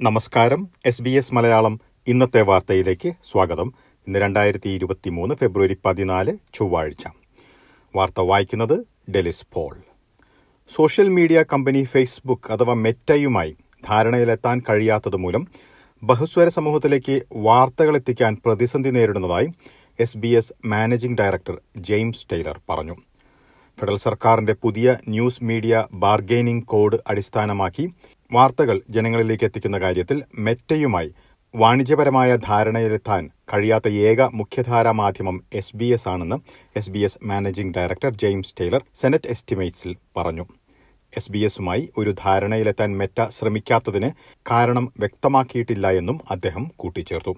നമസ്കാരം. S B S Malayalam ഇന്നത്തെ വാർത്തയിലേക്ക് സ്വാഗതം. ഇന്ന് രണ്ടായിരത്തി ഇരുപത്തി മൂന്ന് ഫെബ്രുവരി പതിനാല് ചൊവ്വാഴ്ച. വാർത്ത വായിക്കുന്നത് Delys Paul. Social media company Facebook അഥവാ മെറ്റയുമായി ധാരണയിലെത്താൻ കഴിയാത്തതുമൂലം ബഹുസ്വര സമൂഹത്തിലേക്ക് വാർത്തകൾ എത്തിക്കാൻ പ്രതിസന്ധി നേരിടുന്നതായി S B S managing director James Tyler പറഞ്ഞു. ഫെഡറൽ സർക്കാരിന്റെ പുതിയ ന്യൂസ് മീഡിയ ബാർഗെയിനിംഗ് കോഡ് അടിസ്ഥാനമാക്കി വാർത്തകൾ ജനങ്ങളിലേക്ക് എത്തിക്കുന്ന കാര്യത്തിൽ മെറ്റയുമായി വാണിജ്യപരമായ ധാരണയിലെത്താൻ കഴിയാത്ത ഏക മുഖ്യധാരാ മാധ്യമം എസ് ബി എസ് ആണെന്ന് S B S managing director James Tyler senate എസ്റ്റിമേറ്റ്സിൽ പറഞ്ഞു. എസ് ബി എസുമായി ഒരു ധാരണയിലെത്താൻ മെറ്റ ശ്രമിക്കാത്തതിന് കാരണം വ്യക്തമാക്കിയിട്ടില്ല എന്നും അദ്ദേഹം കൂട്ടിച്ചേർത്തു.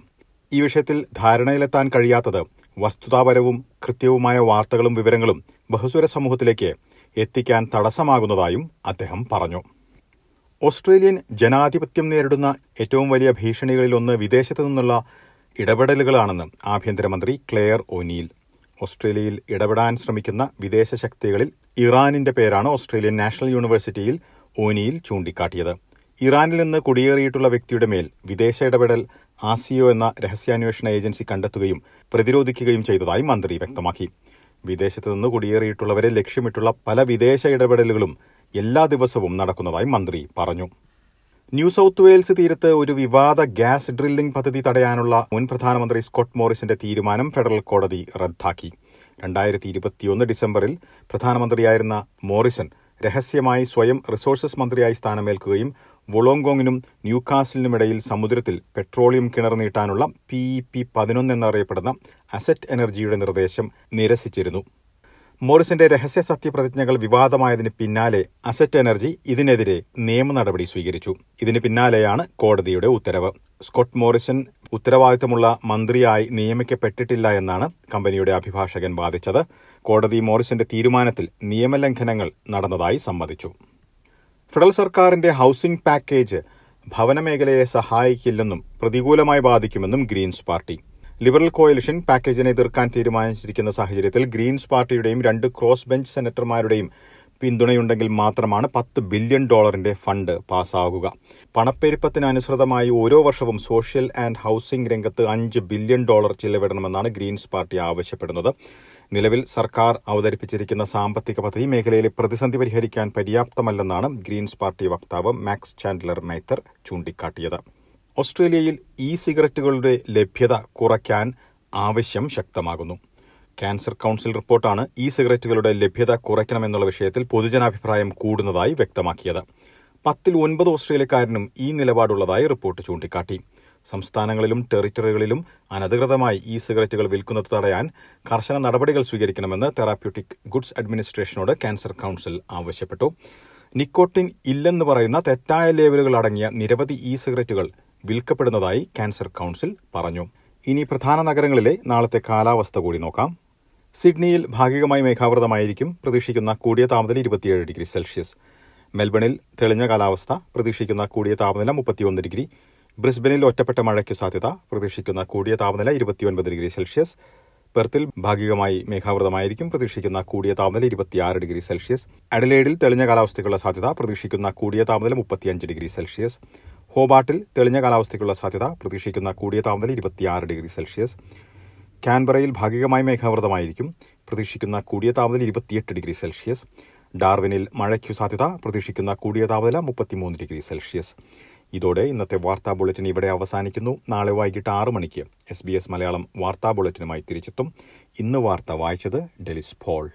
ഈ വിഷയത്തിൽ ധാരണയിലെത്താൻ കഴിയാത്തത് വസ്തുതാപരവും കൃത്യവുമായ വാർത്തകളും വിവരങ്ങളും ബഹുസ്വര സമൂഹത്തിലേക്ക് എത്തിക്കാൻ തടസ്സമാകുന്നതായും അദ്ദേഹം പറഞ്ഞു. ഓസ്ട്രേലിയൻ ജനാധിപത്യം നേരിടുന്ന ഏറ്റവും വലിയ ഭീഷണികളിലൊന്ന് വിദേശത്തു നിന്നുള്ള ഇടപെടലുകളാണെന്ന് ആഭ്യന്തരമന്ത്രി ക്ലെയർ ഒനീൽ. ഓസ്ട്രേലിയയിൽ ഇടപെടാൻ ശ്രമിക്കുന്ന വിദേശ ശക്തികളിൽ ഇറാനിന്റെ പേരാണ് ഓസ്ട്രേലിയൻ നാഷണൽ യൂണിവേഴ്സിറ്റിയിൽ ഒനീൽ ചൂണ്ടിക്കാട്ടിയത്. ഇറാനിൽ നിന്ന് കുടിയേറിയിട്ടുള്ള വ്യക്തിയുടെ മേൽ വിദേശ ഇടപെടൽ ആസിയോ എന്ന രഹസ്യാന്വേഷണ ഏജൻസി കണ്ടെത്തുകയും പ്രതിരോധിക്കുകയും ചെയ്തതായി മന്ത്രി വ്യക്തമാക്കി. വിദേശത്തു നിന്ന് കുടിയേറിയിട്ടുള്ളവരെ ലക്ഷ്യമിട്ടുള്ള പല വിദേശ ഇടപെടലുകളും എല്ലാ ദിവസവും നടക്കുന്നതായി മന്ത്രി പറഞ്ഞു. ന്യൂ സൌത്ത് വെയിൽസ് തീരത്ത് ഒരു വിവാദ ഗ്യാസ് ഡ്രില്ലിംഗ് പദ്ധതി തടയാനുള്ള മുൻ പ്രധാനമന്ത്രി സ്കോട്ട് മോറിസിന്റെ തീരുമാനം ഫെഡറൽ കോടതി റദ്ദാക്കി. രണ്ടായിരത്തി ഇരുപത്തിയൊന്ന് ഡിസംബറിൽ പ്രധാനമന്ത്രിയായിരുന്ന മോറിസൺ രഹസ്യമായി സ്വയം റിസോഴ്സസ് മന്ത്രിയായി സ്ഥാനമേൽക്കുകയും വുളോങ്കോങ്ങിനും ന്യൂകാസിലിനുമിടയിൽ സമുദ്രത്തിൽ പെട്രോളിയം കിണർ നീട്ടാനുള്ള പി ഇ പി പതിനൊന്ന് എന്നറിയപ്പെടുന്ന അസറ്റ് എനർജിയുടെ നിർദ്ദേശം നിരസിച്ചിരുന്നു. മോറിസന്റെ രഹസ്യ സത്യപ്രതിജ്ഞകൾ വിവാദമായതിന് പിന്നാലെ അസറ്റ് എനർജി ഇതിനെതിരെ നിയമ നടപടി സ്വീകരിച്ചു. ഇതിന് പിന്നാലെയാണ് കോടതിയുടെ ഉത്തരവ്. സ്കോട്ട് മോറിസൺ ഉത്തരവാദിത്തമുള്ള മന്ത്രിയായി നിയമിക്കപ്പെട്ടിട്ടില്ല എന്നാണ് കമ്പനിയുടെ അഭിഭാഷകൻ വാദിച്ചത്. കോടതി മോറിസന്റെ തീരുമാനത്തിൽ നിയമലംഘനങ്ങൾ നടന്നതായി സമ്മതിച്ചു. ഫെഡറൽ സർക്കാരിന്റെ ഹൌസിംഗ് പാക്കേജ് ഭവനമേഖലയെ സഹായിക്കില്ലെന്നും പ്രതികൂലമായി ബാധിക്കുമെന്നും ഗ്രീൻസ് പാർട്ടി. ലിബറൽ കോയലിഷൻ പാക്കേജിനെ എതിർക്കാൻ തീരുമാനിച്ചിരിക്കുന്ന സാഹചര്യത്തിൽ ഗ്രീൻസ് പാർട്ടിയുടെയും രണ്ട് ക്രോസ് ബെഞ്ച് സെനറ്റർമാരുടെയും പിന്തുണയുണ്ടെങ്കിൽ മാത്രമാണ് പത്ത് ബില്യൺ ഡോളറിന്റെ ഫണ്ട് പാസ്സാകുക പണപ്പെരുപ്പത്തിന് അനുസൃതമായി ഓരോ വർഷവും സോഷ്യൽ ആൻഡ് ഹൌസിംഗ് രംഗത്ത് അഞ്ച് ബില്യൺ ഡോളർ ചിലവിടണമെന്നാണ് ഗ്രീൻസ് പാർട്ടി ആവശ്യപ്പെടുന്നത്. നിലവിൽ സർക്കാർ അവതരിപ്പിച്ചിരിക്കുന്ന സാമ്പത്തിക പദ്ധതി മേഖലയിലെ പ്രതിസന്ധി പരിഹരിക്കാൻ പര്യാപ്തമല്ലെന്നാണ് ഗ്രീൻസ് പാർട്ടി വക്താവ് മാക്സ് ചാൻഡലർ മേത്തർ ചൂണ്ടിക്കാട്ടിയത്. ഓസ്ട്രേലിയയിൽ ഇ സിഗരറ്റുകളുടെ ലഭ്യത കുറയ്ക്കാൻ ആവശ്യം ശക്തമാകുന്നു. ക്യാൻസർ കൗൺസിൽ റിപ്പോർട്ടാണ് ഇ സിഗരറ്റുകളുടെ ലഭ്യത കുറയ്ക്കണമെന്നുള്ള വിഷയത്തിൽ പൊതുജനാഭിപ്രായം കൂടുന്നതായി വ്യക്തമാക്കിയത്. പത്തിൽ ഒൻപത് ഓസ്ട്രേലിയക്കാരനും ഈ നിലപാടുള്ളതായി റിപ്പോർട്ട് ചൂണ്ടിക്കാട്ടി. സംസ്ഥാനങ്ങളിലും ടെറിറ്ററികളിലും അനധികൃതമായി ഇ സിഗരറ്റുകൾ വിൽക്കുന്നത് തടയാൻ കർശന നടപടികൾ സ്വീകരിക്കണമെന്ന് തെറാപ്യൂട്ടിക് ഗുഡ്സ് അഡ്മിനിസ്ട്രേഷനോട് ക്യാൻസർ കൌൺസിൽ ആവശ്യപ്പെട്ടു. നിക്കോട്ടിൻ ഇല്ലെന്ന് പറയുന്ന തെറ്റായ ലേബലുകൾ അടങ്ങിയ നിരവധി ഇ സിഗരറ്റുകൾ വിൽക്കപ്പെടുന്നതായി ക്യാൻസർ കൗൺസിൽ പറഞ്ഞു. ഇനി പ്രധാന നഗരങ്ങളിലെ നാളത്തെ കാലാവസ്ഥ കൂടി നോക്കാം. സിഡ്നിയിൽ ഭാഗികമായി മേഘാവൃതമായിരിക്കും പ്രതീക്ഷിക്കുന്ന കൂടിയ താപനില ഇരുപത്തിയേഴ് ഡിഗ്രി സെൽഷ്യസ്. മെൽബണിൽ തെളിഞ്ഞ കാലാവസ്ഥ പ്രതീക്ഷിക്കുന്ന കൂടിയ താപനില മുപ്പത്തിയൊന്ന് ഡിഗ്രി. ബ്രിസ്ബനിൽ ഒറ്റപ്പെട്ട മഴയ്ക്ക് സാധ്യത പ്രതീക്ഷിക്കുന്ന കൂടിയ താപനില ഇരുപത്തിയൊൻപത് ഡിഗ്രി സെൽഷ്യസ്. പെർത്തിൽ ഭാഗികമായി മേഘാവൃതമായിരിക്കും പ്രതീക്ഷിക്കുന്ന കൂടിയ താപനില ഇരുപത്തിയാറ് ഡിഗ്രി സെൽഷ്യസ്. അഡലേഡിൽ തെളിഞ്ഞ കാലാവസ്ഥയ്ക്കുള്ള സാധ്യത പ്രതീക്ഷിക്കുന്ന കൂടിയ താപനില മുപ്പത്തിയഞ്ച് ഡിഗ്രി സെൽഷ്യസ്. ഹോബാട്ടിൽ തെളിഞ്ഞ കാലാവസ്ഥയ്ക്കുള്ള സാധ്യത പ്രതീക്ഷിക്കുന്ന കൂടിയ താപനില ഇരുപത്തിയാറ് ഡിഗ്രി സെൽഷ്യസ്. കാൻബറയിൽ ഭാഗികമായി മേഘാവൃതമായിരിക്കും പ്രതീക്ഷിക്കുന്ന കൂടിയ താപനില ഇരുപത്തിയെട്ട് ഡിഗ്രി സെൽഷ്യസ്. ഡാർവിനിൽ മഴയ്ക്കു സാധ്യത പ്രതീക്ഷിക്കുന്ന കൂടിയ താപനില മുപ്പത്തിമൂന്ന് ഡിഗ്രി സെൽഷ്യസ്. ഇതോടെ ഇന്നത്തെ വാർത്താ ബുള്ളറ്റിൻ ഇവിടെ അവസാനിക്കുന്നു. നാളെ വൈകിട്ട് ആറ് മണിക്ക് എസ് ബി എസ് മലയാളം വാർത്താ ബുള്ളറ്റിനുമായി തിരിച്ചെത്തും. ഇന്ന് വാർത്ത വായിച്ചത് ഡെലിസ് പോൾ.